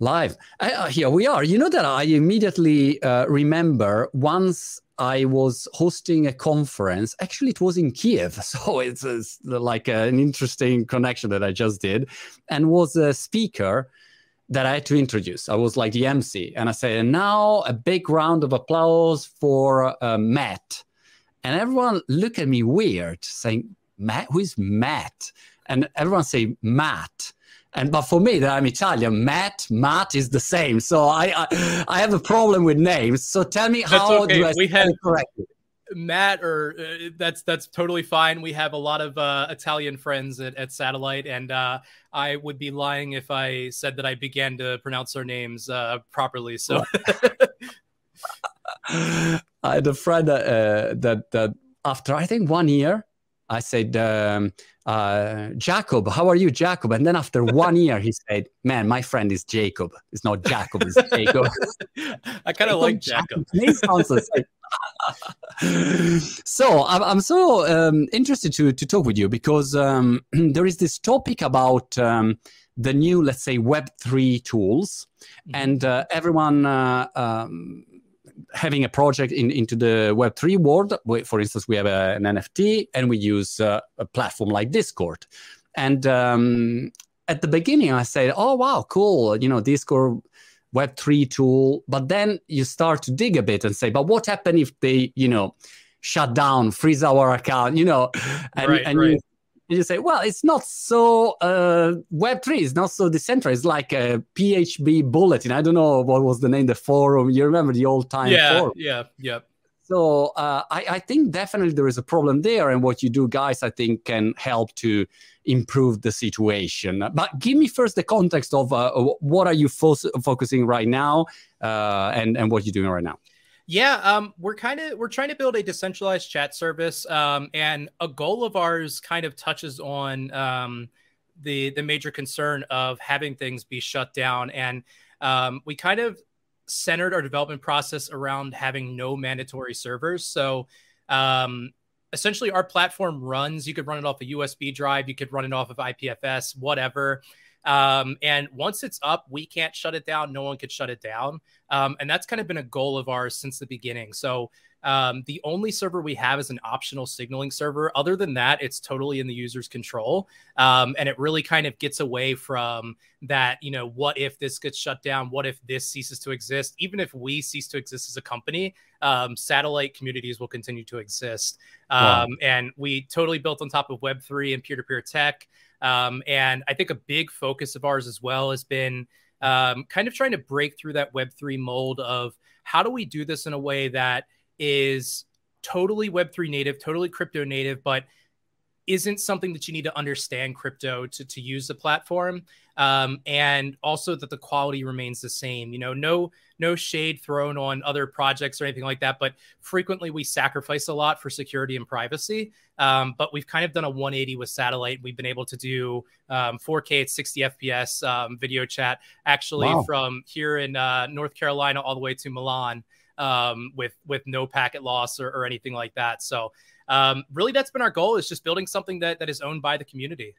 live. Uh, here we are. You know that I immediately uh, remember once I was hosting a conference. Actually, it was in Kiev, so it's, it's like an interesting connection that I just did, and was a speaker that I had to introduce. I was like the MC, and I said, "And now a big round of applause for uh, Matt." And everyone looked at me weird, saying, "Matt? Who is Matt?" And everyone say Matt. And but for me, that I'm Italian, Matt, Matt is the same. So I, I, I have a problem with names. So tell me how okay. do I we have correctly? Matt, or uh, that's that's totally fine. We have a lot of uh, Italian friends at, at Satellite, and uh, I would be lying if I said that I began to pronounce their names uh, properly. So, I had a friend uh, that that after I think one year, I said, um, uh, Jacob, how are you, Jacob? And then after one year, he said, Man, my friend is Jacob. It's not Jacob, it's Jacob. I kind of like Jacob. so I'm, I'm so um, interested to, to talk with you because um, there is this topic about um, the new, let's say, Web3 tools. Mm-hmm. And uh, everyone uh, um, having a project in, into the Web3 world. For instance, we have a, an NFT and we use uh, a platform like Discord. And um, at the beginning, I said, oh, wow, cool. You know, Discord Web3 tool. But then you start to dig a bit and say, but what happened if they, you know, shut down, freeze our account, you know, and, right, and right. you you say, well, it's not so uh, Web3 is not so decentralized. It's like a PHP bulletin. I don't know what was the name, the forum. You remember the old time yeah, forum? Yeah, yeah. So uh, I, I, think definitely there is a problem there, and what you do, guys, I think can help to improve the situation. But give me first the context of uh, what are you fo- focusing right now, uh, and and what you're doing right now. Yeah, um, we're kind of we're trying to build a decentralized chat service, um, and a goal of ours kind of touches on um, the the major concern of having things be shut down, and um, we kind of centered our development process around having no mandatory servers. So um, essentially, our platform runs. You could run it off a USB drive, you could run it off of IPFS, whatever. Um, and once it's up, we can't shut it down. No one could shut it down. Um, and that's kind of been a goal of ours since the beginning. So um, the only server we have is an optional signaling server. Other than that, it's totally in the user's control. Um, and it really kind of gets away from that, you know, what if this gets shut down? What if this ceases to exist? Even if we cease to exist as a company, um, satellite communities will continue to exist. Wow. Um, and we totally built on top of Web3 and peer to peer tech. Um, and I think a big focus of ours as well has been um, kind of trying to break through that Web3 mold of how do we do this in a way that is totally Web3 native, totally crypto native, but isn't something that you need to understand crypto to, to use the platform um, and also that the quality remains the same you know no no shade thrown on other projects or anything like that but frequently we sacrifice a lot for security and privacy. Um, but we've kind of done a 180 with satellite. We've been able to do um, 4k at 60 fps um, video chat actually wow. from here in uh, north carolina all the way to milan um, with with no packet loss or, or anything like that. So um, really that's been our goal is just building something that, that is owned by the community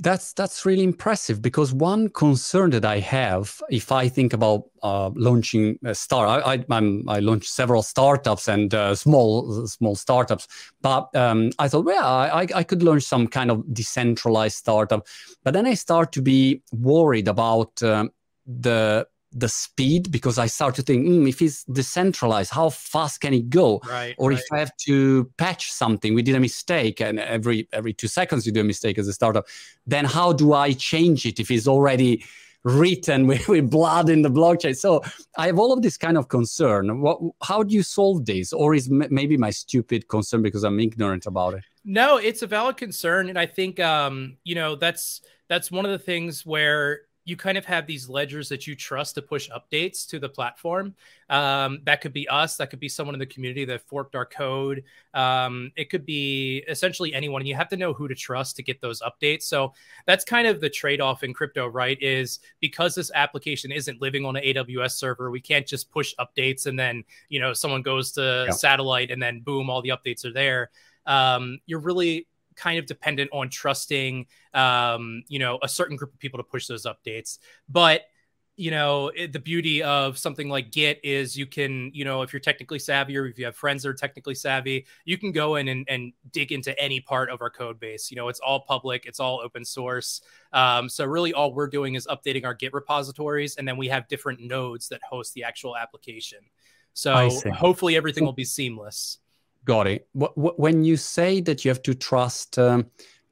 that's that's really impressive because one concern that I have, if I think about uh, launching a star, I, I, I'm, I launched several startups and uh, small small startups, but um, I thought, well, I, I could launch some kind of decentralized startup, but then I start to be worried about um, the the speed because I start to think mm, if it's decentralized, how fast can it go? Right. Or right. if I have to patch something, we did a mistake, and every every two seconds you do a mistake as a startup, then how do I change it if it's already written with, with blood in the blockchain? So I have all of this kind of concern. What? How do you solve this? Or is m- maybe my stupid concern because I'm ignorant about it? No, it's a valid concern, and I think um, you know that's that's one of the things where you kind of have these ledgers that you trust to push updates to the platform. Um, that could be us. That could be someone in the community that forked our code. Um, it could be essentially anyone. And you have to know who to trust to get those updates. So that's kind of the trade off in crypto, right? Is because this application isn't living on an AWS server, we can't just push updates and then, you know, someone goes to yeah. satellite and then boom, all the updates are there. Um, you're really kind of dependent on trusting, um, you know, a certain group of people to push those updates. But you know the beauty of something like git is you can you know if you're technically savvy or if you have friends that are technically savvy you can go in and, and dig into any part of our code base. You know it's all public it's all open source. Um, so really all we're doing is updating our git repositories and then we have different nodes that host the actual application. So hopefully everything will be seamless got it. When you say that you have to trust um,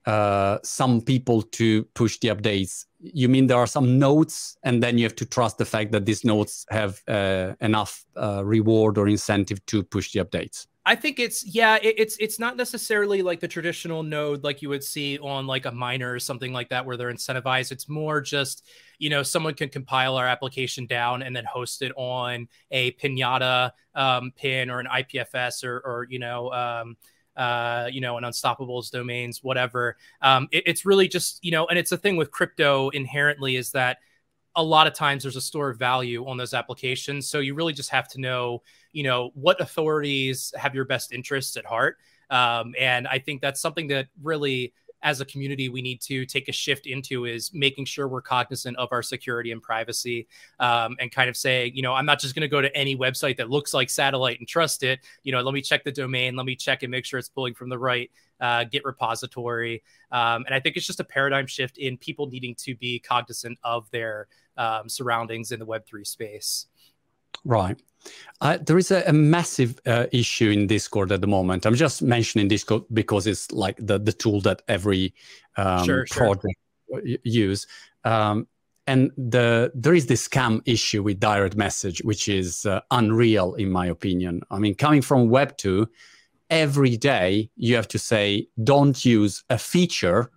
uh, some people to push the updates you mean there are some nodes and then you have to trust the fact that these nodes have uh, enough uh, reward or incentive to push the updates i think it's yeah it, it's it's not necessarily like the traditional node like you would see on like a miner or something like that where they're incentivized it's more just you know someone can compile our application down and then host it on a pinata um, pin or an ipfs or, or you know um, uh, you know, and Unstoppables domains, whatever. Um, it, it's really just, you know, and it's a thing with crypto inherently is that a lot of times there's a store of value on those applications. So you really just have to know, you know, what authorities have your best interests at heart. Um, and I think that's something that really as a community we need to take a shift into is making sure we're cognizant of our security and privacy um, and kind of say you know i'm not just going to go to any website that looks like satellite and trust it you know let me check the domain let me check and make sure it's pulling from the right uh, git repository um, and i think it's just a paradigm shift in people needing to be cognizant of their um, surroundings in the web3 space right uh, there is a, a massive uh, issue in Discord at the moment. I'm just mentioning Discord because it's like the, the tool that every um, sure, project sure. use. Um, and the there is this scam issue with direct message, which is uh, unreal in my opinion. I mean, coming from Web two, every day you have to say don't use a feature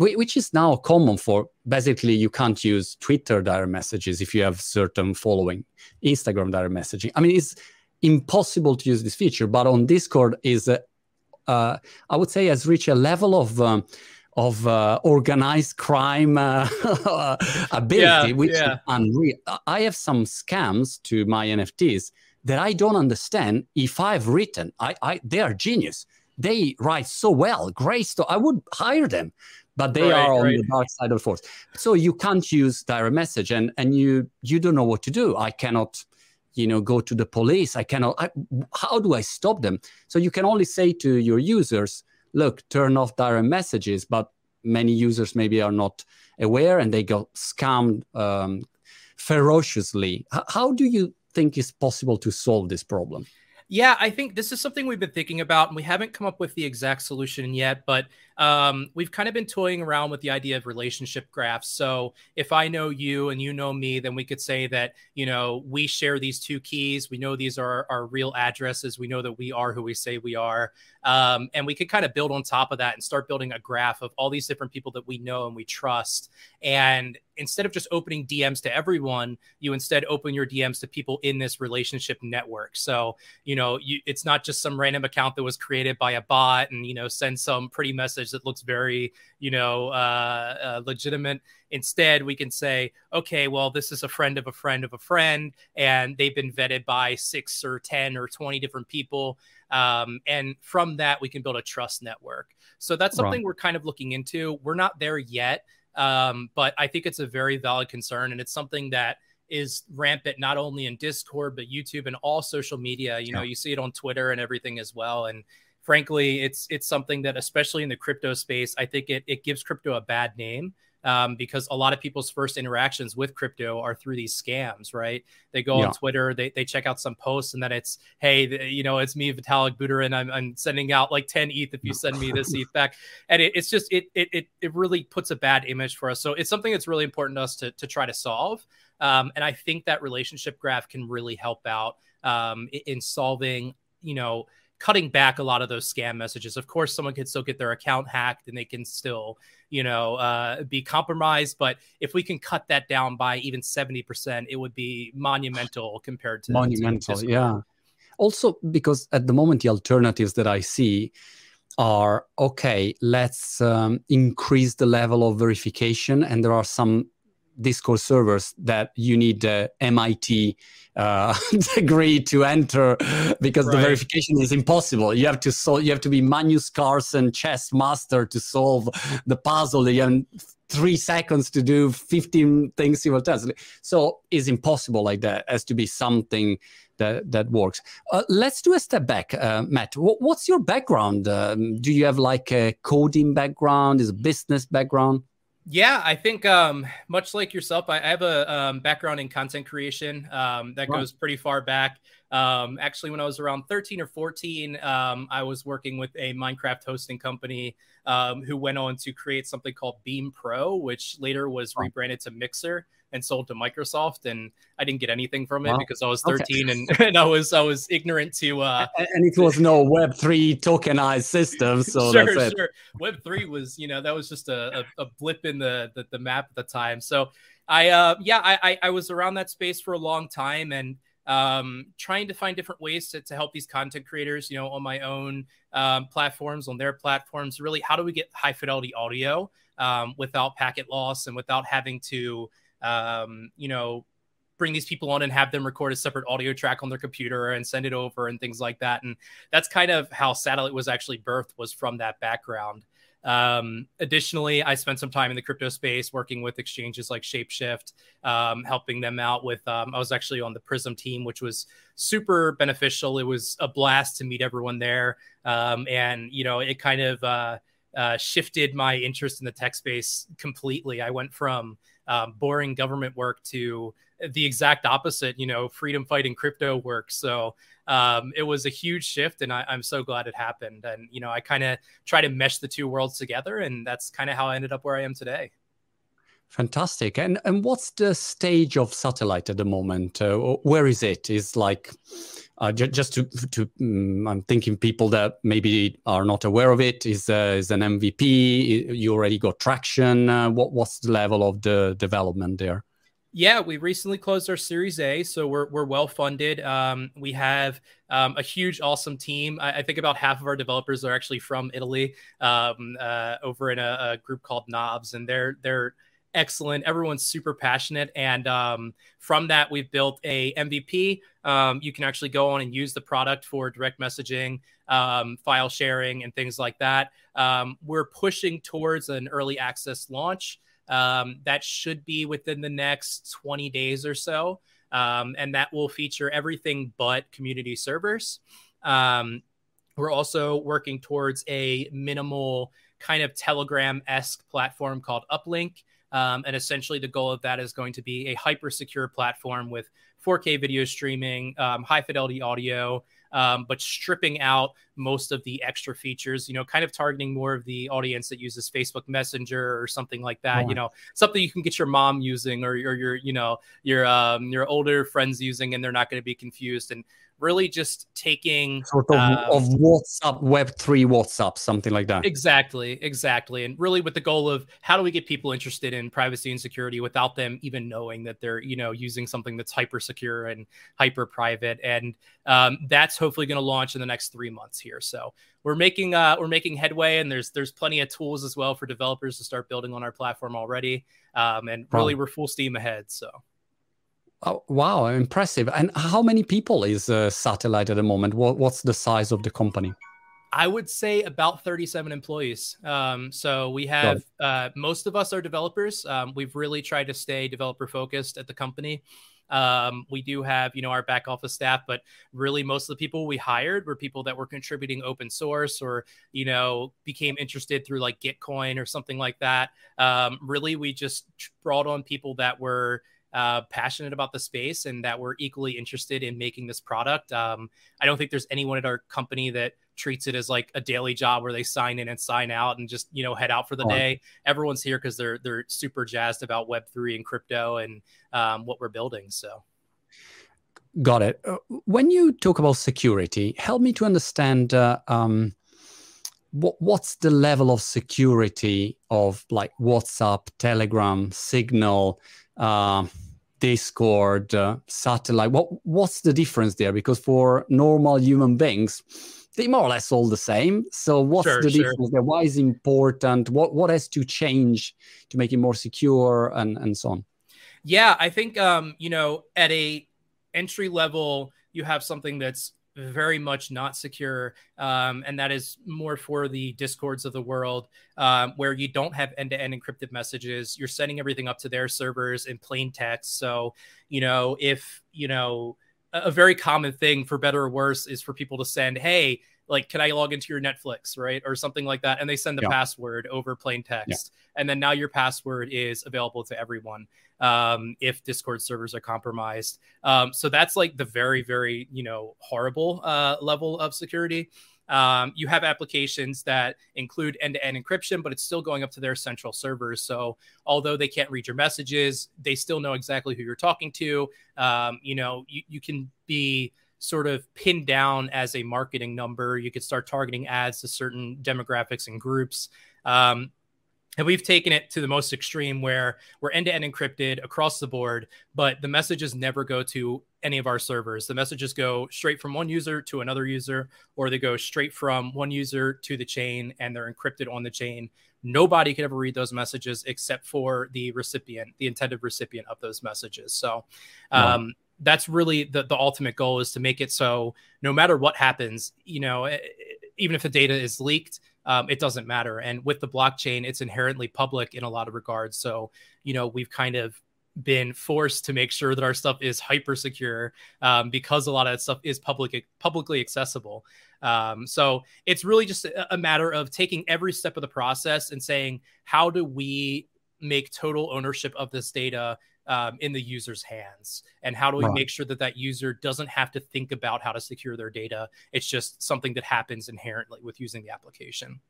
which is now common for basically you can't use Twitter direct messages if you have certain following, Instagram direct messaging. I mean, it's impossible to use this feature, but on Discord is, uh, uh, I would say, has reached a level of um, of uh, organized crime uh, ability, yeah, which yeah. is unreal. I have some scams to my NFTs that I don't understand. If I've written, I, I they are genius. They write so well, great stuff. I would hire them but they right, are on right. the dark side of the force. So you can't use direct message, and and you you don't know what to do. I cannot, you know, go to the police. I cannot. I, how do I stop them? So you can only say to your users, look, turn off direct messages. But many users maybe are not aware, and they got scammed um, ferociously. H- how do you think is possible to solve this problem? Yeah, I think this is something we've been thinking about, and we haven't come up with the exact solution yet. But um, we've kind of been toying around with the idea of relationship graphs. So if I know you and you know me, then we could say that you know we share these two keys. We know these are our real addresses. We know that we are who we say we are, um, and we could kind of build on top of that and start building a graph of all these different people that we know and we trust. And instead of just opening DMs to everyone, you instead open your DMs to people in this relationship network. So, you know, you, it's not just some random account that was created by a bot and, you know, send some pretty message that looks very, you know, uh, uh, legitimate. Instead, we can say, okay, well, this is a friend of a friend of a friend, and they've been vetted by six or 10 or 20 different people. Um, and from that, we can build a trust network. So that's something we're kind of looking into. We're not there yet, um, but I think it's a very valid concern. And it's something that is rampant not only in Discord, but YouTube and all social media. You know, you see it on Twitter and everything as well. And frankly, it's it's something that, especially in the crypto space, I think it, it gives crypto a bad name um, because a lot of people's first interactions with crypto are through these scams, right? They go yeah. on Twitter, they, they check out some posts, and then it's, hey, you know, it's me, Vitalik Buterin. I'm, I'm sending out like 10 ETH if you send me this ETH back. And it, it's just, it, it, it, it really puts a bad image for us. So it's something that's really important to us to, to try to solve. Um, and I think that relationship graph can really help out um, in solving, you know, cutting back a lot of those scam messages. Of course, someone could still get their account hacked and they can still, you know, uh, be compromised. But if we can cut that down by even 70%, it would be monumental compared to monumental. To yeah. Also, because at the moment, the alternatives that I see are okay, let's um, increase the level of verification. And there are some Discord servers that you need the MIT uh, degree to enter because right. the verification is impossible. You have to solve. You have to be Magnus Carlsen chess master to solve the puzzle. You have three seconds to do 15 things simultaneously. So it's impossible like that. Has to be something that that works. Uh, let's do a step back, uh, Matt. W- what's your background? Um, do you have like a coding background? Is a business background? Yeah, I think um, much like yourself, I, I have a um, background in content creation um, that goes pretty far back. Um, actually, when I was around 13 or 14, um, I was working with a Minecraft hosting company um, who went on to create something called Beam Pro, which later was rebranded to Mixer and sold to Microsoft. And I didn't get anything from it wow. because I was 13 okay. and, and I was I was ignorant to. Uh, and it was no Web three tokenized system, so sure, sure. Web three was you know that was just a, a, a blip in the, the, the map at the time. So I uh, yeah I, I was around that space for a long time and um, trying to find different ways to, to help these content creators, you know, on my own um, platforms, on their platforms. Really, how do we get high fidelity audio um, without packet loss and without having to, um, you know, bring these people on and have them record a separate audio track on their computer and send it over and things like that. And that's kind of how Satellite was actually birthed was from that background. Um, additionally, I spent some time in the crypto space working with exchanges like Shapeshift, um, helping them out with. Um, I was actually on the Prism team, which was super beneficial. It was a blast to meet everyone there, um, and you know, it kind of uh, uh, shifted my interest in the tech space completely. I went from um, boring government work to the exact opposite, you know, freedom fighting crypto work. So um, it was a huge shift, and I, am so glad it happened. And you know, I kind of try to mesh the two worlds together, and that's kind of how I ended up where I am today. Fantastic. And and what's the stage of satellite at the moment? Uh, where is it? Is like uh, j- just to to um, I'm thinking people that maybe are not aware of it is uh, is an MVP. You already got traction. Uh, what what's the level of the development there? Yeah, we recently closed our Series A, so we're we're well funded. Um, we have um, a huge, awesome team. I, I, think about half of our developers are actually from Italy, um, uh, over in a, a, group called Knobs, and they're they're excellent. Everyone's super passionate, and um, from that, we've built a MVP. Um, you can actually go on and use the product for direct messaging, um, file sharing, and things like that. we're pushing towards an early access launch. Um, that should be within the next 20 days or so. Um, and that will feature everything but community servers. Um, we're also working towards a minimal kind of Telegram esque platform called Uplink. Um, and essentially, the goal of that is going to be a hyper secure platform with 4K video streaming, um, high fidelity audio, um, but stripping out most of the extra features, you know, kind of targeting more of the audience that uses Facebook Messenger or something like that, you know, something you can get your mom using or, or your, you know, your um, your older friends using and they're not going to be confused. And really just taking sort of, um, of WhatsApp, Web3 WhatsApp, something like that. Exactly, exactly. And really with the goal of how do we get people interested in privacy and security without them even knowing that they're, you know, using something that's hyper secure and hyper private. And um, that's hopefully going to launch in the next three months here. So we're making uh, we're making headway, and there's there's plenty of tools as well for developers to start building on our platform already. Um, and really, we're full steam ahead. So Oh, wow, impressive. And how many people is uh, Satellite at the moment? What, what's the size of the company? I would say about 37 employees. Um, so we have uh, most of us are developers. Um, we've really tried to stay developer focused at the company. Um, we do have, you know, our back office staff, but really most of the people we hired were people that were contributing open source or, you know, became interested through like Gitcoin or something like that. Um, really, we just brought on people that were uh, passionate about the space and that we're equally interested in making this product. Um, I don't think there's anyone at our company that treats it as like a daily job where they sign in and sign out and just you know head out for the day. Everyone's here because they're they're super jazzed about Web three and crypto and um, what we're building. So. Got it. Uh, when you talk about security, help me to understand uh, um, what, what's the level of security of like WhatsApp, Telegram, Signal, uh, Discord, uh, satellite. What what's the difference there? Because for normal human beings, they're more or less all the same. So what's sure, the sure. difference there? Why is important? What what has to change to make it more secure and and so on? Yeah, I think um, you know, at a entry level, you have something that's very much not secure, um, and that is more for the discords of the world, um, where you don't have end-to-end encrypted messages. You're sending everything up to their servers in plain text. So, you know, if you know, a very common thing for better or worse is for people to send, "Hey, like can i log into your netflix? Right? Or something like that. And they send the yeah. password over plain text. Yeah. and then now your password is available to everyone um, if discord servers are compromised. Um, so that's like the very very you know horrible uh, level of security. Um, you have applications that include end-to-end encryption but it's still going up to their central servers. So although they can't read your messages they still know exactly who you're talking to. Um, you know you, you can be sort of pinned down as a marketing number. You could start targeting ads to certain demographics and groups. Um, and we've taken it to the most extreme where we're end to end encrypted across the board, but the messages never go to any of our servers. The messages go straight from one user to another user, or they go straight from one user to the chain and they're encrypted on the chain. Nobody can ever read those messages except for the recipient, the intended recipient of those messages. So, um, that's really the, the ultimate goal is to make it so no matter what happens, you know, even if the data is leaked, um, it doesn't matter. And with the blockchain, it's inherently public in a lot of regards. So, you know, we've kind of been forced to make sure that our stuff is hyper secure um, because a lot of that stuff is public publicly accessible. Um, so it's really just a, a matter of taking every step of the process and saying, how do we make total ownership of this data um, in the user's hands and how do we right. make sure that that user doesn't have to think about how to secure their data it's just something that happens inherently with using the application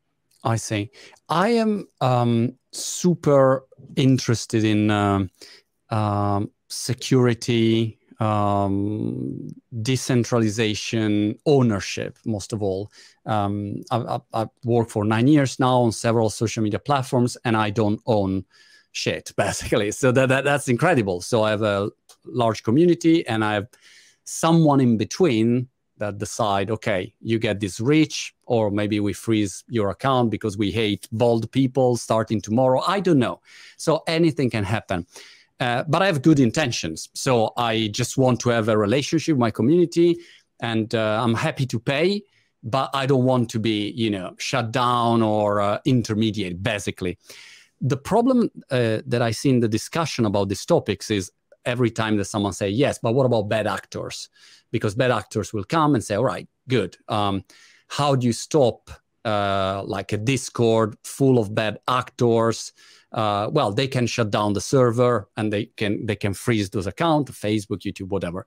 i see i am um, super interested in um, um security um, decentralization, ownership, most of all. Um, I've, I've, worked for nine years now on several social media platforms, and I don't own shit basically. So that, that that's incredible. So i have a large community and i have someone in between that decide okay you get this reach or maybe we freeze your account because we hate bald people starting tomorrow. I don't know. So anything can happen. Uh, but i have good intentions. So i just want to have a relationship with my community and uh, i'm happy to pay but i don't want to be you know shut down or uh, intermediate basically the problem uh, that I see in the discussion about these topics is every time that someone say yes, but what about bad actors? Because bad actors will come and say, all right, good. Um, how do you stop uh, like a Discord full of bad actors? Uh, well, they can shut down the server and they can they can freeze those accounts, Facebook, YouTube, whatever.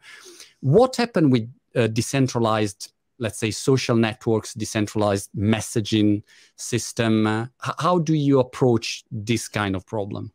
What happened with uh, decentralized let's say social networks decentralized messaging system uh, how do you approach this kind of problem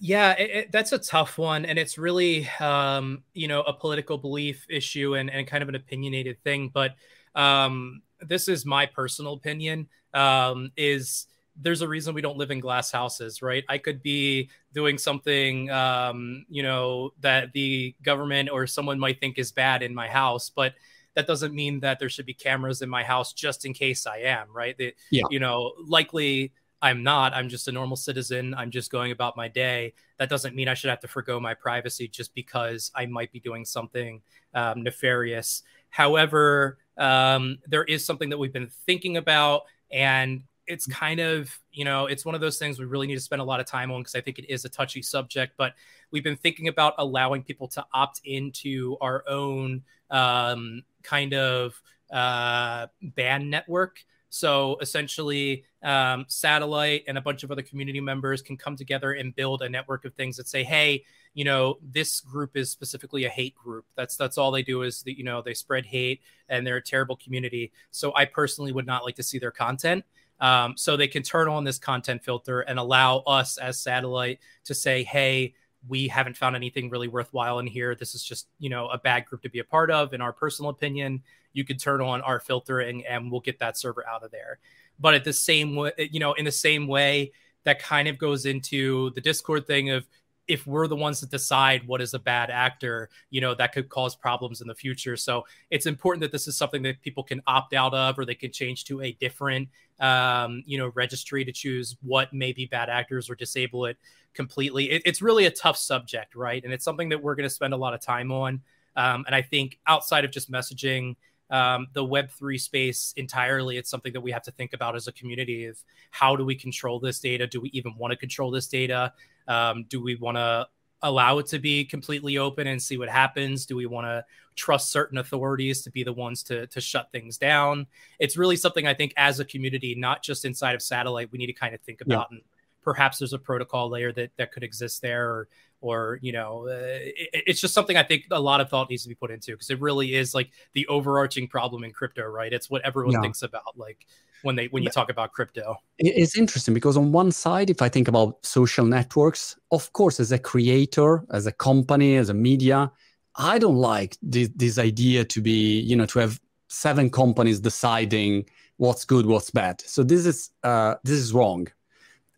yeah it, it, that's a tough one and it's really um, you know a political belief issue and, and kind of an opinionated thing but um, this is my personal opinion um, is there's a reason we don't live in glass houses, right? I could be doing something, um, you know, that the government or someone might think is bad in my house, but that doesn't mean that there should be cameras in my house just in case I am, right? That, yeah. You know, likely I'm not. I'm just a normal citizen. I'm just going about my day. That doesn't mean I should have to forego my privacy just because I might be doing something um, nefarious. However, um, there is something that we've been thinking about, and it's kind of you know it's one of those things we really need to spend a lot of time on because i think it is a touchy subject but we've been thinking about allowing people to opt into our own um, kind of uh, band network. So essentially, um, Satellite and a bunch of other community members can come together and build a network of things that say, hey, you know, this group is specifically a hate group. That's that's all they do is that you know they spread hate and they're a terrible community. So I personally would not like to see their content. Um, so they can turn on this content filter and allow us as Satellite to say, hey, we haven't found anything really worthwhile in here. This is just, you know, a bad group to be a part of. In our personal opinion, you could turn on our filtering and we'll get that server out of there. But at the same way, you know, in the same way, that kind of goes into the Discord thing of if we're the ones that decide what is a bad actor, you know, that could cause problems in the future. So it's important that this is something that people can opt out of or they can change to a different, um, you know, registry to choose what may be bad actors or disable it completely. It, it's really a tough subject, right? And it's something that we're going to spend a lot of time on. Um, and I think outside of just messaging, um, the Web3 space entirely, it's something that we have to think about as a community of how do we control this data? Do we even want to control this data? Um, do we want to allow it to be completely open and see what happens? Do we want to trust certain authorities to be the ones to, to shut things down? It's really something I think as a community, not just inside of satellite, we need to kind of think about. Yeah. And perhaps there's a protocol layer that, that could exist there or or you know uh, it, it's just something i think a lot of thought needs to be put into because it really is like the overarching problem in crypto right it's what everyone yeah. thinks about like when they when you talk about crypto. it's interesting because on one side if i think about social networks of course as a creator as a company as a media i don't like this, this idea to be you know to have seven companies deciding what's good what's bad. So this is uh, this is wrong.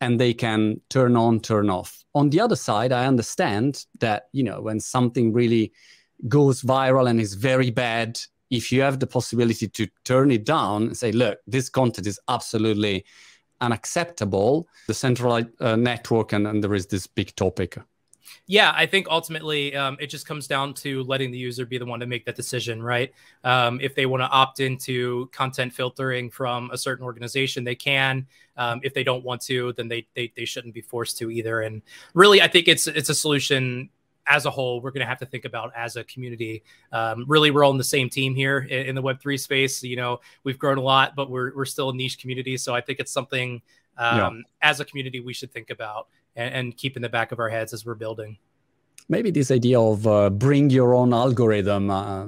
And they can turn on turn off. On the other side i understand that you know when something really goes viral and is very bad if you have the possibility to turn it down and say look this content is absolutely unacceptable the central uh, network and, and there is this big topic yeah, I think ultimately um, it just comes down to letting the user be the one to make that decision, right? Um, if they want to opt into content filtering from a certain organization, they can. Um, if they don't want to, then they, they they shouldn't be forced to either. And really, I think it's it's a solution as a whole we're going to have to think about as a community. Um, really, we're all in the same team here in, in the Web three space. You know, we've grown a lot, but we're we're still a niche community. So I think it's something um, yeah. as a community we should think about and, and keep in the back of our heads as we're building maybe this idea of uh, bring your own algorithm uh,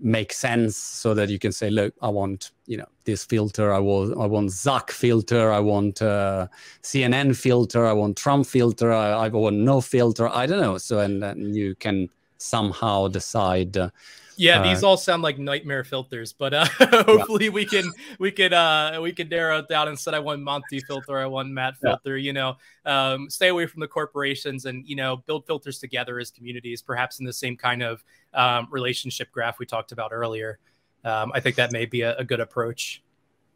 makes sense so that you can say look i want you know this filter. I want i want zuck filter. I want uh, cnn filter. I want trump filter. I, I, want no filter. I don't know. So and, and you can somehow decide uh, yeah, uh, these all sound like nightmare filters, but uh, hopefully yeah. we can we can uh, we can narrow it down. Instead, I want Monty filter, I want Matt filter. Yeah. You know, um, stay away from the corporations and you know build filters together as communities, perhaps in the same kind of um, relationship graph we talked about earlier. Um, I think that may be a, a good approach.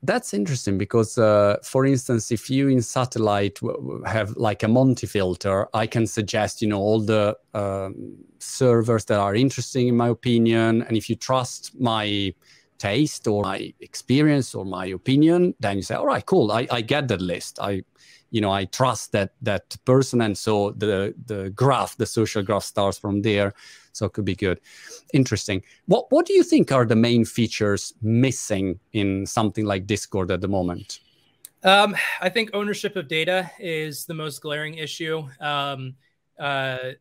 That's interesting because, uh, for instance, if you in satellite have like a Monty filter, I can suggest you know all the um, servers that are interesting in my opinion, and if you trust my taste or my experience or my opinion, then you say, all right, cool, I, I get that list. I you know i trust that that person and so the the graph the social graph starts from there. So it could be good. Interesting. What what do you think are the main features missing in something like discord at the moment? Um, i think ownership of data is the most glaring issue. Um, uh,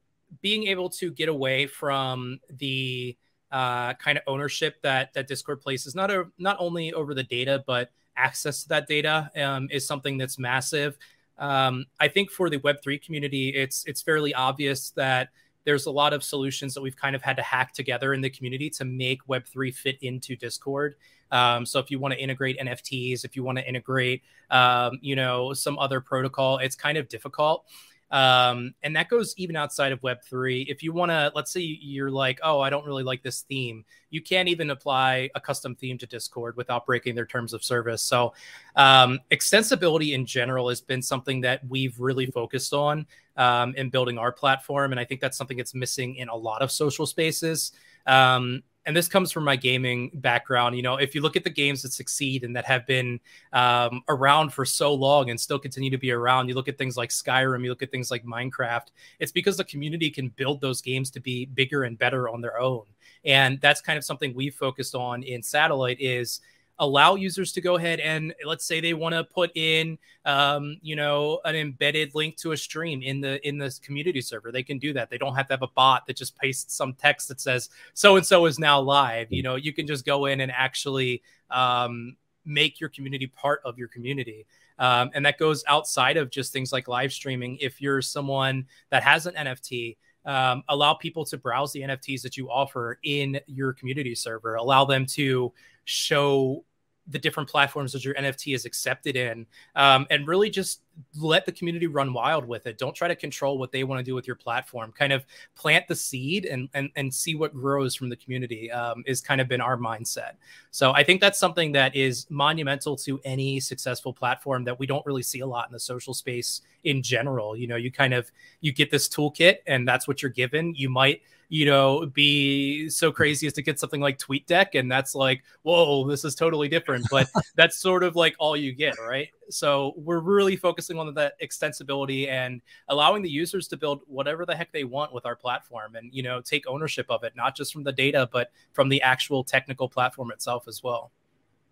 being able to get away from the uh, kind of ownership that that discord places not a, not only over the data but access to that data um, is something that's massive um, I think for the Web3 community, it's it's fairly obvious that there's a lot of solutions that we've kind of had to hack together in the community to make Web3 fit into Discord. Um, so if you want to integrate NFTs, if you want to integrate, um, you know, some other protocol, it's kind of difficult. Um, and that goes even outside of Web3. If you want to, let's say you're like, oh, I don't really like this theme, you can't even apply a custom theme to Discord without breaking their terms of service. So, um, extensibility in general has been something that we've really focused on um, in building our platform. And I think that's something that's missing in a lot of social spaces. Um, and this comes from my gaming background. You know, if you look at the games that succeed and that have been um, around for so long and still continue to be around, you look at things like Skyrim, you look at things like Minecraft. It's because the community can build those games to be bigger and better on their own, and that's kind of something we focused on in Satellite. Is allow users to go ahead and let's say they want to put in um, you know an embedded link to a stream in the in the community server. They can do that. They don't have to have a bot that just pastes some text that says so and so is now live. You know you can just go in and actually um, make your community part of your community. Um, and that goes outside of just things like live streaming. If you're someone that has an nft um, allow people to browse the nfts that you offer in your community server. Allow them to show the different platforms that your NFT is accepted in, um, and really just let the community run wild with it. Don't try to control what they want to do with your platform. Kind of plant the seed and and, and see what grows from the community. Um, is kind of been our mindset. So I think that's something that is monumental to any successful platform that we don't really see a lot in the social space in general. You know, you kind of you get this toolkit and that's what you're given. You might you know, be so crazy as to get something like TweetDeck, and that's like, whoa, this is totally different. But that's sort of like all you get, right? So we're really focusing on that extensibility and allowing the users to build whatever the heck they want with our platform, and you know, take ownership of it, not just from the data, but from the actual technical platform itself as well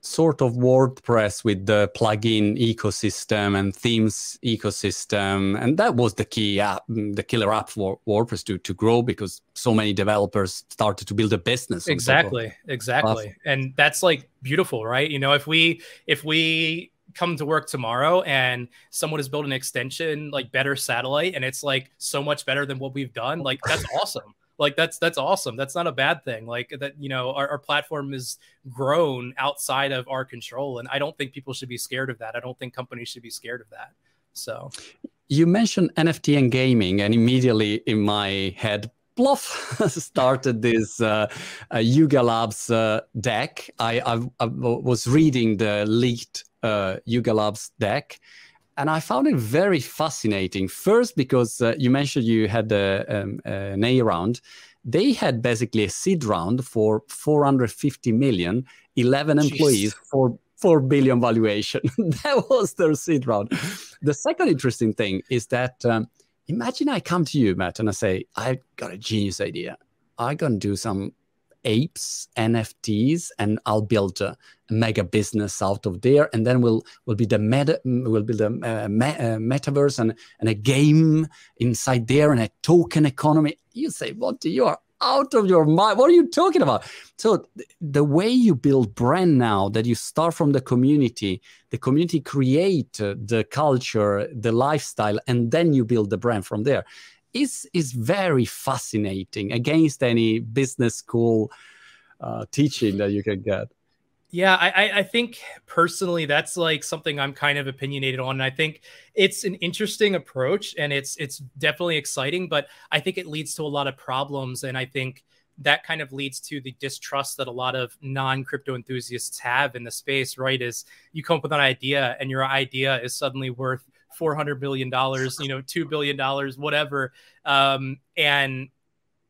sort of WordPress with the plugin ecosystem and themes ecosystem. And that was the key app, the killer app for WordPress to, to grow because so many developers started to build a business. Exactly. Exactly. And that's like beautiful, right? You know, if we, if we, come to work tomorrow and someone has built an extension like better satellite and it's like so much better than what we've done like that's awesome. Like that's that's awesome. That's not a bad thing. Like that you know our, our platform is grown outside of our control and i don't think people should be scared of that. I don't think companies should be scared of that. So. You mentioned nft and gaming and immediately in my head Bluff started this uh, uh, Yuga Labs uh, deck. I, I, I, was reading the leaked uh, Yuga Labs deck, and I found it very fascinating. First, because uh, you mentioned you had a, um, an A round. They had basically a seed round for 450 million, 11 employees, for 4 billion valuation. that was their seed round. The second interesting thing is that um, imagine I come to you, Matt, and I say, I've got a genius idea. I'm going to do some apes nfts and i'll build a, mega business out of there. And then we'll will be the meta will be the uh, uh, metaverse and, and a game inside there and a token economy. You say what you are out of your mind? What are you talking about? So th- the way you build brand now that you start from the community the community create uh, the culture the lifestyle and then you build the brand from there is is very fascinating against any business school uh, teaching that you can get. Yeah, I, I think personally that's like something I'm kind of opinionated on. And I think it's an interesting approach and it's it's definitely exciting, but I think it leads to a lot of problems. And I think that kind of leads to the distrust that a lot of non-crypto enthusiasts have in the space, right? Is you come up with an idea and your idea is suddenly worth 400 billion dollars you know 2 billion dollars whatever. Um, and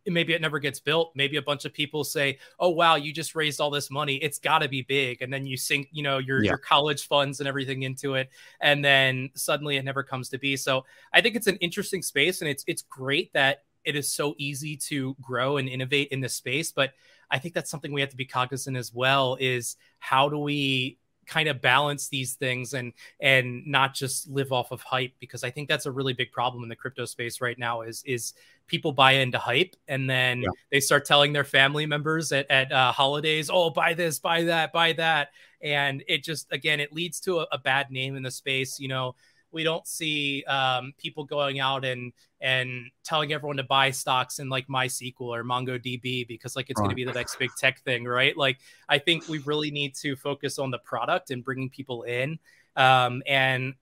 maybe it never gets built. Maybe a bunch of people say oh wow you just raised all this money. It's got to be big. And then you sink you know your yeah. your college funds and everything into it and then suddenly it never comes to be. So i think it's an interesting space and it's it's great that it is so easy to grow and innovate in this space but i think that's something we have to be cognizant as well is how do we kind of balance these things and and not just live off of hype because I think that's a really big problem in the crypto space right now is is people buy into hype and then yeah. they start telling their family members at, at uh, holidays oh buy this buy that buy that and it just again it leads to a, a bad name in the space you know we don't see um, people going out and and telling everyone to buy stocks in like MySQL or MongoDB because like it's right. going to be the next big tech thing, right? Like I think we really need to focus on the product and bringing people in um, and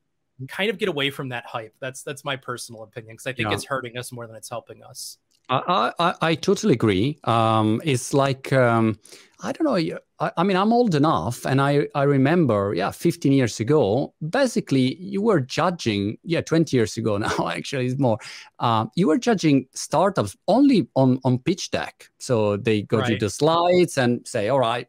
kind of get away from that hype. That's that's my personal opinion because I think yeah. it's hurting us more than it's helping us. I, I, I totally agree. Um, it's like um, I don't know. I, I, mean, I'm old enough, and I I remember, yeah, 15 years ago. Basically, you were judging, yeah, 20 years ago now. Actually, it's more. Uh, you were judging startups only on on pitch deck. So they go right. to the slides and say, "All right,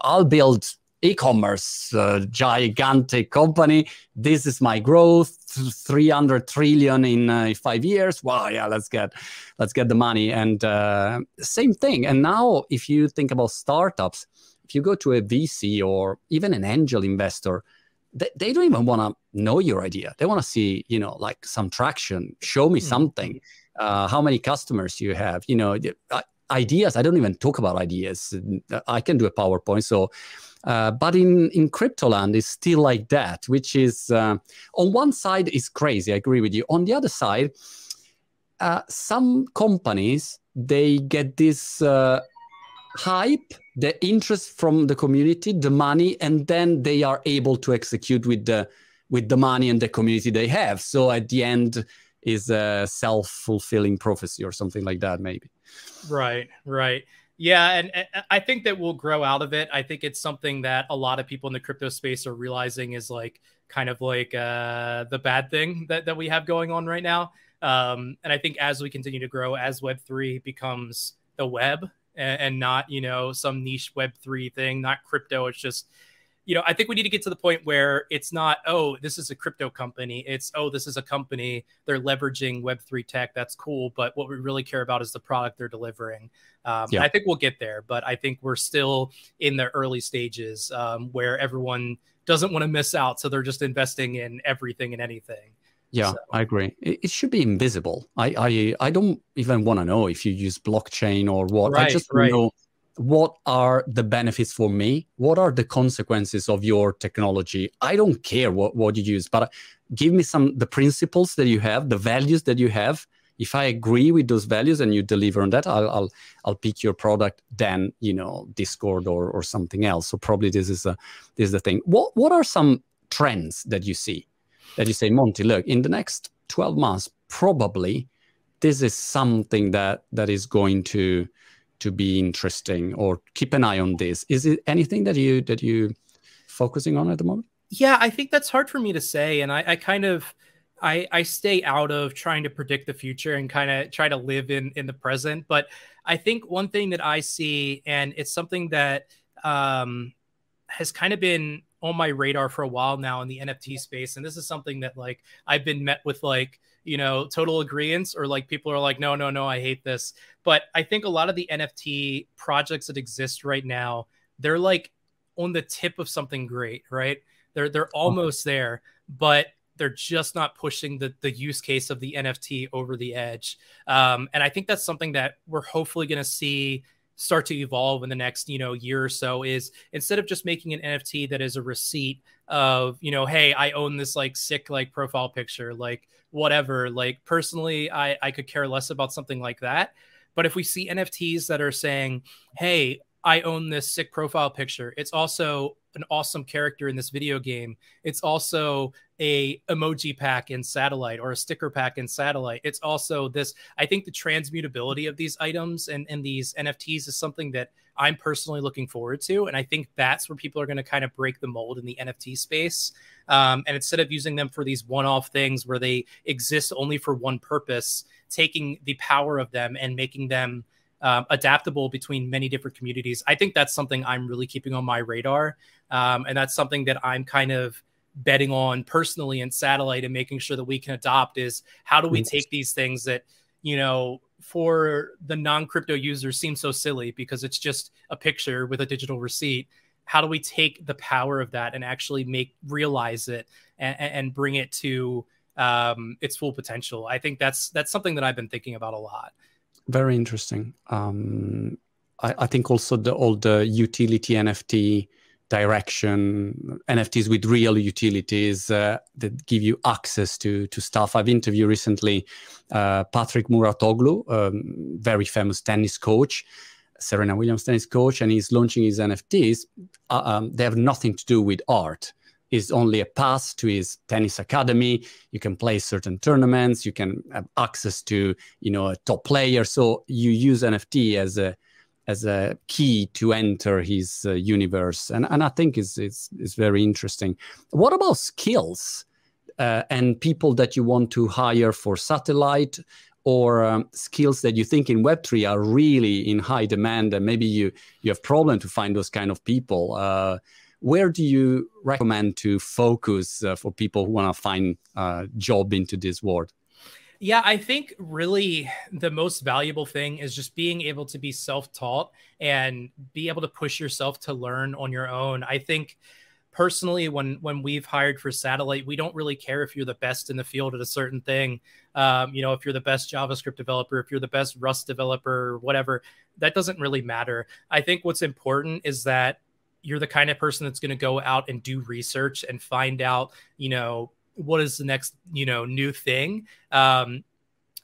I'll build e-commerce uh, gigantic company. This is my growth 300 trillion in uh, five years. Wow yeah let's get let's get the money. And uh, same thing. And now if you think about startups if you go to a vc or even an angel investor they, they don't even want to know your idea. They want to see you know like some traction. Show me mm-hmm. something. Uh, how many customers you have. You know uh, ideas. I don't even talk about ideas. I can do a powerpoint. So uh, but in, in crypto land, it's still like that, which is uh, on one side is crazy. I agree with you. On the other side, uh, some companies they get this uh, hype, the interest from the community, the money, and then they are able to execute with the with the money and the community they have. So at the end is a self-fulfilling prophecy or something like that, maybe. Right, right. Yeah, and, and, I think that we'll grow out of it. I think it's something that a lot of people in the crypto space are realizing is like kind of like uh, the bad thing that, that we have going on right now. Um, and I think as we continue to grow, as Web3 becomes the web and, and not, you know, some niche Web3 thing, not crypto, it's just you know, I think we need to get to the point where it's not, oh, this is a crypto company. It's, oh, this is a company. They're leveraging Web3 tech. That's cool. But what we really care about is the product they're delivering. Um, yeah. I think we'll get there, but I think we're still in the early stages um, where everyone doesn't want to miss out. So they're just investing in everything and anything. Yeah, so. I agree. It, it, should be invisible. I, I, I don't even want to know if you use blockchain or what. Right, I just right. know what are the benefits for me? What are the consequences of your technology? I don't care what, what you use but give me some the principles that you have the values that you have. If i agree with those values and you deliver on that i'll i'll, I'll pick your product then you know discord or, or something else. So probably this is a this is the thing. What what are some trends that you see that you say monty look in the next 12 months probably this is something that that is going to to be interesting or keep an eye on this. Is it anything that you that you focusing on at the moment? Yeah i think that's hard for me to say and i, I kind of I, I stay out of trying to predict the future and kind of try to live in in the present but i think one thing that i see and it's something that um, has kind of been on my radar for a while now in the nft space and this is something that like i've been met with like you know total agreements or like people are like no no no i hate this. But i think a lot of the nft projects that exist right now they're like on the tip of something great right? They're they're almost there but they're just not pushing the, the use case of the nft over the edge. Um, and i think that's something that we're hopefully going to see start to evolve in the next you know year or so is instead of just making an nft that is a receipt of you know hey i own this like sick like profile picture like whatever like personally i i could care less about something like that but if we see nfts that are saying hey i own this sick profile picture it's also an awesome character in this video game. It's also a emoji pack in Satellite or a sticker pack in Satellite. It's also this. I think the transmutability of these items and and these NFTs is something that I'm personally looking forward to, and I think that's where people are going to kind of break the mold in the NFT space. Um, and instead of using them for these one-off things where they exist only for one purpose, taking the power of them and making them um, adaptable between many different communities. I think that's something I'm really keeping on my radar. Um, and that's something that I'm kind of betting on personally in satellite and making sure that we can adopt is how do we take these things that, you know, for the non crypto users seem so silly because it's just a picture with a digital receipt. How do we take the power of that and actually make realize it and, and bring it to um, its full potential? I think that's that's something that I've been thinking about a lot. Very interesting. Um, I, I, think also the all the utility NFT direction, NFTs with real utilities uh, that give you access to to stuff. I've interviewed recently uh, Patrick Mouratoglou, um, very famous tennis coach, Serena Williams tennis coach, and he's launching his NFTs. Uh, um, they have nothing to do with art is only a pass to his tennis academy. You can play certain tournaments. You can have access to you know a top player. So you use NFT as a as a key to enter his uh, universe, and and I think is is very interesting. What about skills uh, and people that you want to hire for satellite? Or um, skills that you think in Web three are really in high demand, and maybe you you have problem to find those kind of people. Uh, where do you recommend to focus uh, for people who want to find a job into this world? Yeah, I think really the most valuable thing is just being able to be self taught and be able to push yourself to learn on your own. I think personally when when we've hired for satellite we don't really care if you're the best in the field at a certain thing um, you know if you're the best javascript developer if you're the best rust developer whatever that doesn't really matter i think what's important is that you're the kind of person that's going to go out and do research and find out, you know, what is the next, you know, new thing. Um,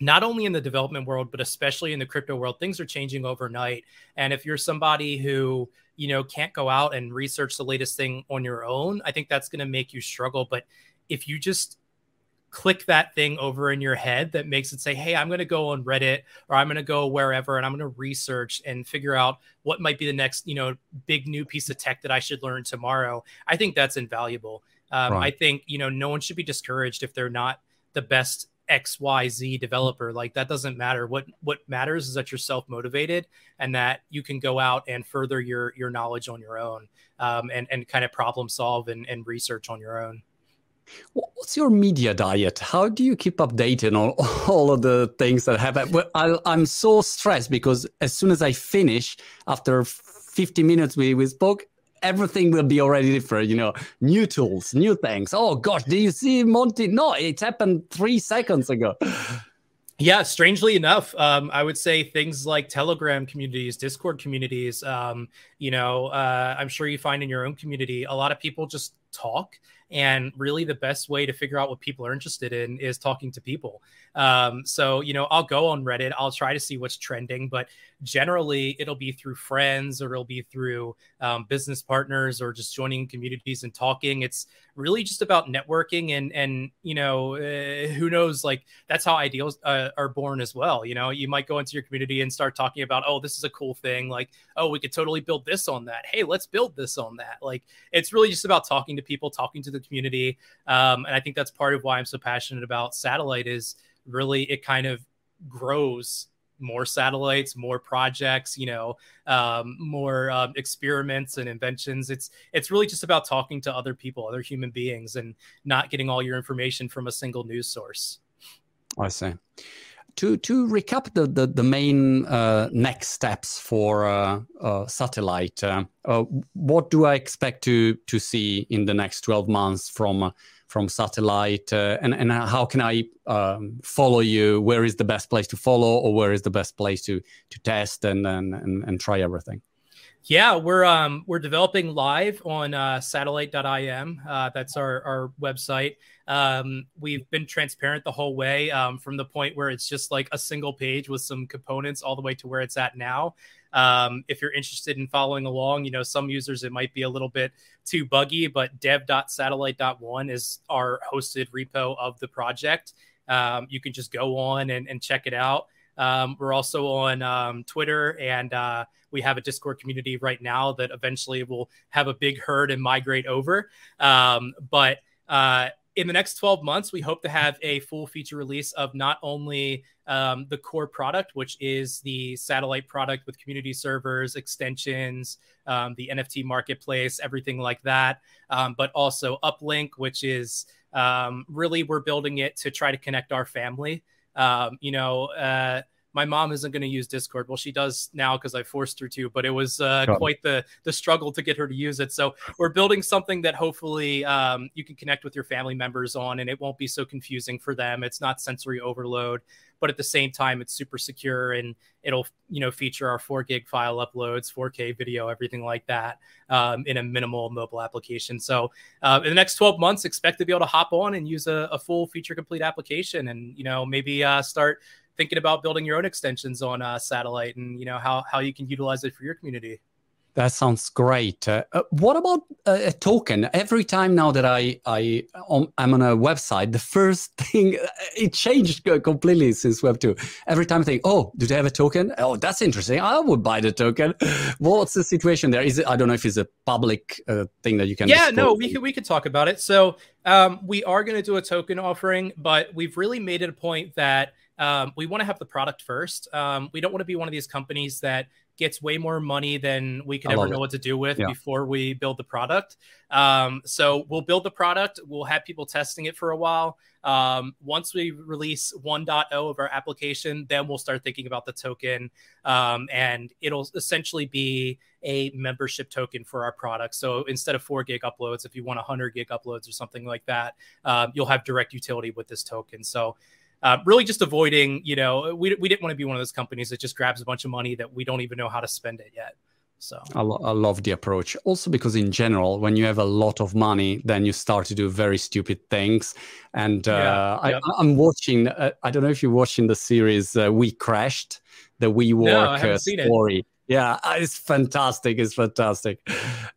not only in the development world but especially in the crypto world things are changing overnight. And if you're somebody who you know can't go out and research the latest thing on your own i think that's going to make you struggle. But if you just click that thing over in your head that makes it say hey i'm going to go on reddit or i'm going to go wherever and i'm going to research and figure out what might be the next you know big new piece of tech that i should learn tomorrow i think that's invaluable um, right. i think you know no one should be discouraged if they're not the best xyz developer like that doesn't matter what what matters is that you're self motivated and that you can go out and further your your knowledge on your own um, and and kind of problem solve and, and research on your own What's your media diet? How do you keep updated on all of the things that happen? Well, I, am so stressed because as soon as I finish, after 50 minutes we, we spoke, everything will be already different. You know, new tools, new things. Oh gosh, do you see Monty? No, it happened three seconds ago. Yeah, strangely enough, um, I would say things like Telegram communities, Discord communities. Um, you know, uh, I'm sure you find in your own community, a lot of people just talk and really, the best way to figure out what people are interested in is talking to people. Um, so, you know, I'll go on Reddit, I'll try to see what's trending, but generally it'll be through friends or it'll be through um, business partners or just joining communities and talking. It's really just about networking and, and, you know, uh, who knows, like that's how ideals uh, are born as well. You know, you might go into your community and start talking about, oh, this is a cool thing. Like, oh, we could totally build this on that. Hey, let's build this on that. Like, it's really just about talking to people, talking to the community. Um, and I think that's part of why I'm so passionate about satellite is really it kind of grows more satellites more projects you know um, more um, experiments and inventions. It's it's really just about talking to other people other human beings and not getting all your information from a single news source. I see to to recap the the, the main uh, next steps for uh, uh, satellite, uh, uh, what do I expect to to see in the next twelve months from uh, from satellite, and and how can I um, follow you? Where is the best place to follow, or where is the best place to to test and and and, and try everything? Yeah, we're um, we're developing live on satellite.im. That's our, our website. Um, we've been transparent the whole way um, from the point where it's just like a single page with some components all the way to where it's at now. Um, if you're interested in following along, you know, some users it might be a little bit too buggy, but dev.satellite.one is our hosted repo of the project. Um, you can just go on and, and check it out. Um, we're also on um, Twitter, and uh, we have a Discord community right now that eventually will have a big herd and migrate over. Um, but uh, in the next 12 months, we hope to have a full feature release of not only um, the core product, which is the satellite product with community servers, extensions, um, the NFT marketplace, everything like that, um, but also Uplink, which is um, really we're building it to try to connect our family. Um, you know, uh, my mom isn't going to use Discord. Well, she does now because I forced her to, but it was uh, quite the the struggle to get her to use it. So we're building something that hopefully um, you can connect with your family members on, and it won't be so confusing for them. It's not sensory overload, but at the same time, it's super secure and it'll you know feature our four gig file uploads, 4K video, everything like that um, in a minimal mobile application. So uh, in the next 12 months, expect to be able to hop on and use a, a full feature complete application, and you know maybe uh, start thinking about building your own extensions on uh, satellite and you know how how you can utilize it for your community. That sounds great. Uh, uh, what about uh, a token? Every time now that I I um, I'm on a website, the first thing uh, it changed completely since Web two. Every time I think, oh, do they have a token? Oh, that's interesting. I would buy the token. What's the situation there? Is it? I don't know if it's a public uh, thing that you can. Yeah, no, we could we could talk about it. So um, we are going to do a token offering, but we've really made it a point that um, we want to have the product first. Um, we don't want to be one of these companies that gets way more money than we can ever know it. what to do with yeah. before we build the product. Um, so we'll build the product. We'll have people testing it for a while. Um, once we release 1.0 of our application, then we'll start thinking about the token. Um, and it'll essentially be a membership token for our product. So instead of four gig uploads, if you want 100 gig uploads or something like that, um, you'll have direct utility with this token. So uh, really just avoiding, you know, we, we didn't want to be one of those companies that just grabs a bunch of money that we don't even know how to spend it yet. So I, lo- I, love the approach. Also because in general, when you have a lot of money, then you start to do very stupid things. And uh, yeah. I, am watching. Uh, I don't know if you're watching the series uh, "We Crashed," the WeWork no, story. It. Yeah, uh, it's fantastic. It's fantastic,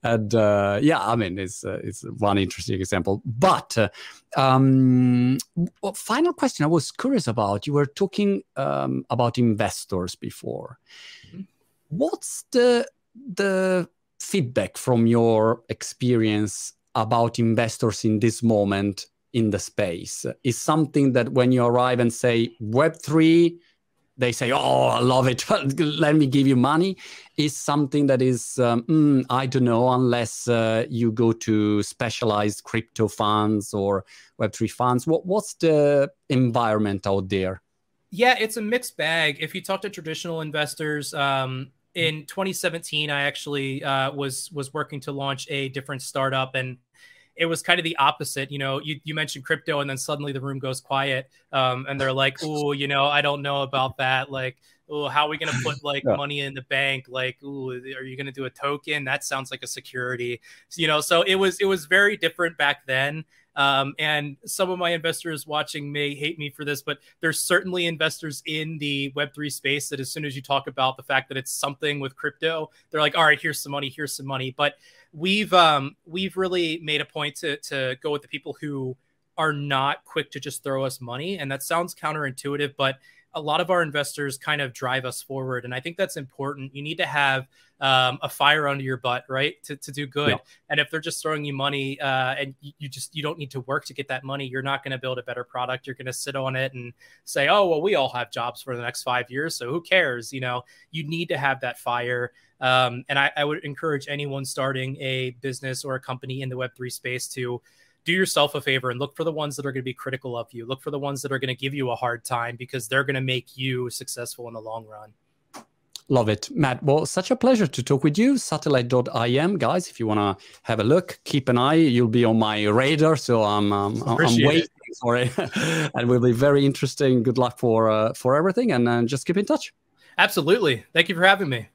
and uh, yeah, I mean, it's uh, it's one interesting example. But um, final question, I was curious about. You were talking um, about investors before. Mm-hmm. What's the the feedback from your experience about investors in this moment in the space is something that when you arrive and say web3 they say oh i love it let me give you money is something that is um, mm, i don't know unless uh, you go to specialized crypto funds or web3 funds. What, what's the environment out there? Yeah it's a mixed bag. If you talk to traditional investors um, in 2017, I actually uh, was was working to launch a different startup, and it was kind of the opposite. You know, you, you mentioned crypto, and then suddenly the room goes quiet, um, and they're like, "Oh, you know, I don't know about that. Like, oh, how are we gonna put like yeah. money in the bank? Like, oh, are you gonna do a token? That sounds like a security. So, you know, so it was it was very different back then. Um, and some of my investors watching may hate me for this, but there's certainly investors in the Web3 space that as soon as you talk about the fact that it's something with crypto, they're like, all right, here's some money, here's some money. But we've um, we've really made a point to to go with the people who are not quick to just throw us money. And that sounds counterintuitive, but a lot of our investors kind of drive us forward. And I think that's important. You need to have um, a fire under your butt, right, to, to do good. Yeah. And if they're just throwing you money uh, and you, just you don't need to work to get that money, you're not going to build a better product. You're going to sit on it and say, oh well, we all have jobs for the next five years, so who cares? You know, you need to have that fire. Um, and I, I would encourage anyone starting a business or a company in the Web three space to do yourself a favor and look for the ones that are going to be critical of you. Look for the ones that are going to give you a hard time because they're going to make you successful in the long run. Love it, Matt. Well, such a pleasure to talk with you. Satellite.im, guys. If you want to have a look, keep an eye. You'll be on my radar, so I'm um, I'm waiting it. for it, and will be very interesting. Good luck for uh, for everything, and uh, just keep in touch. Absolutely. Thank you for having me.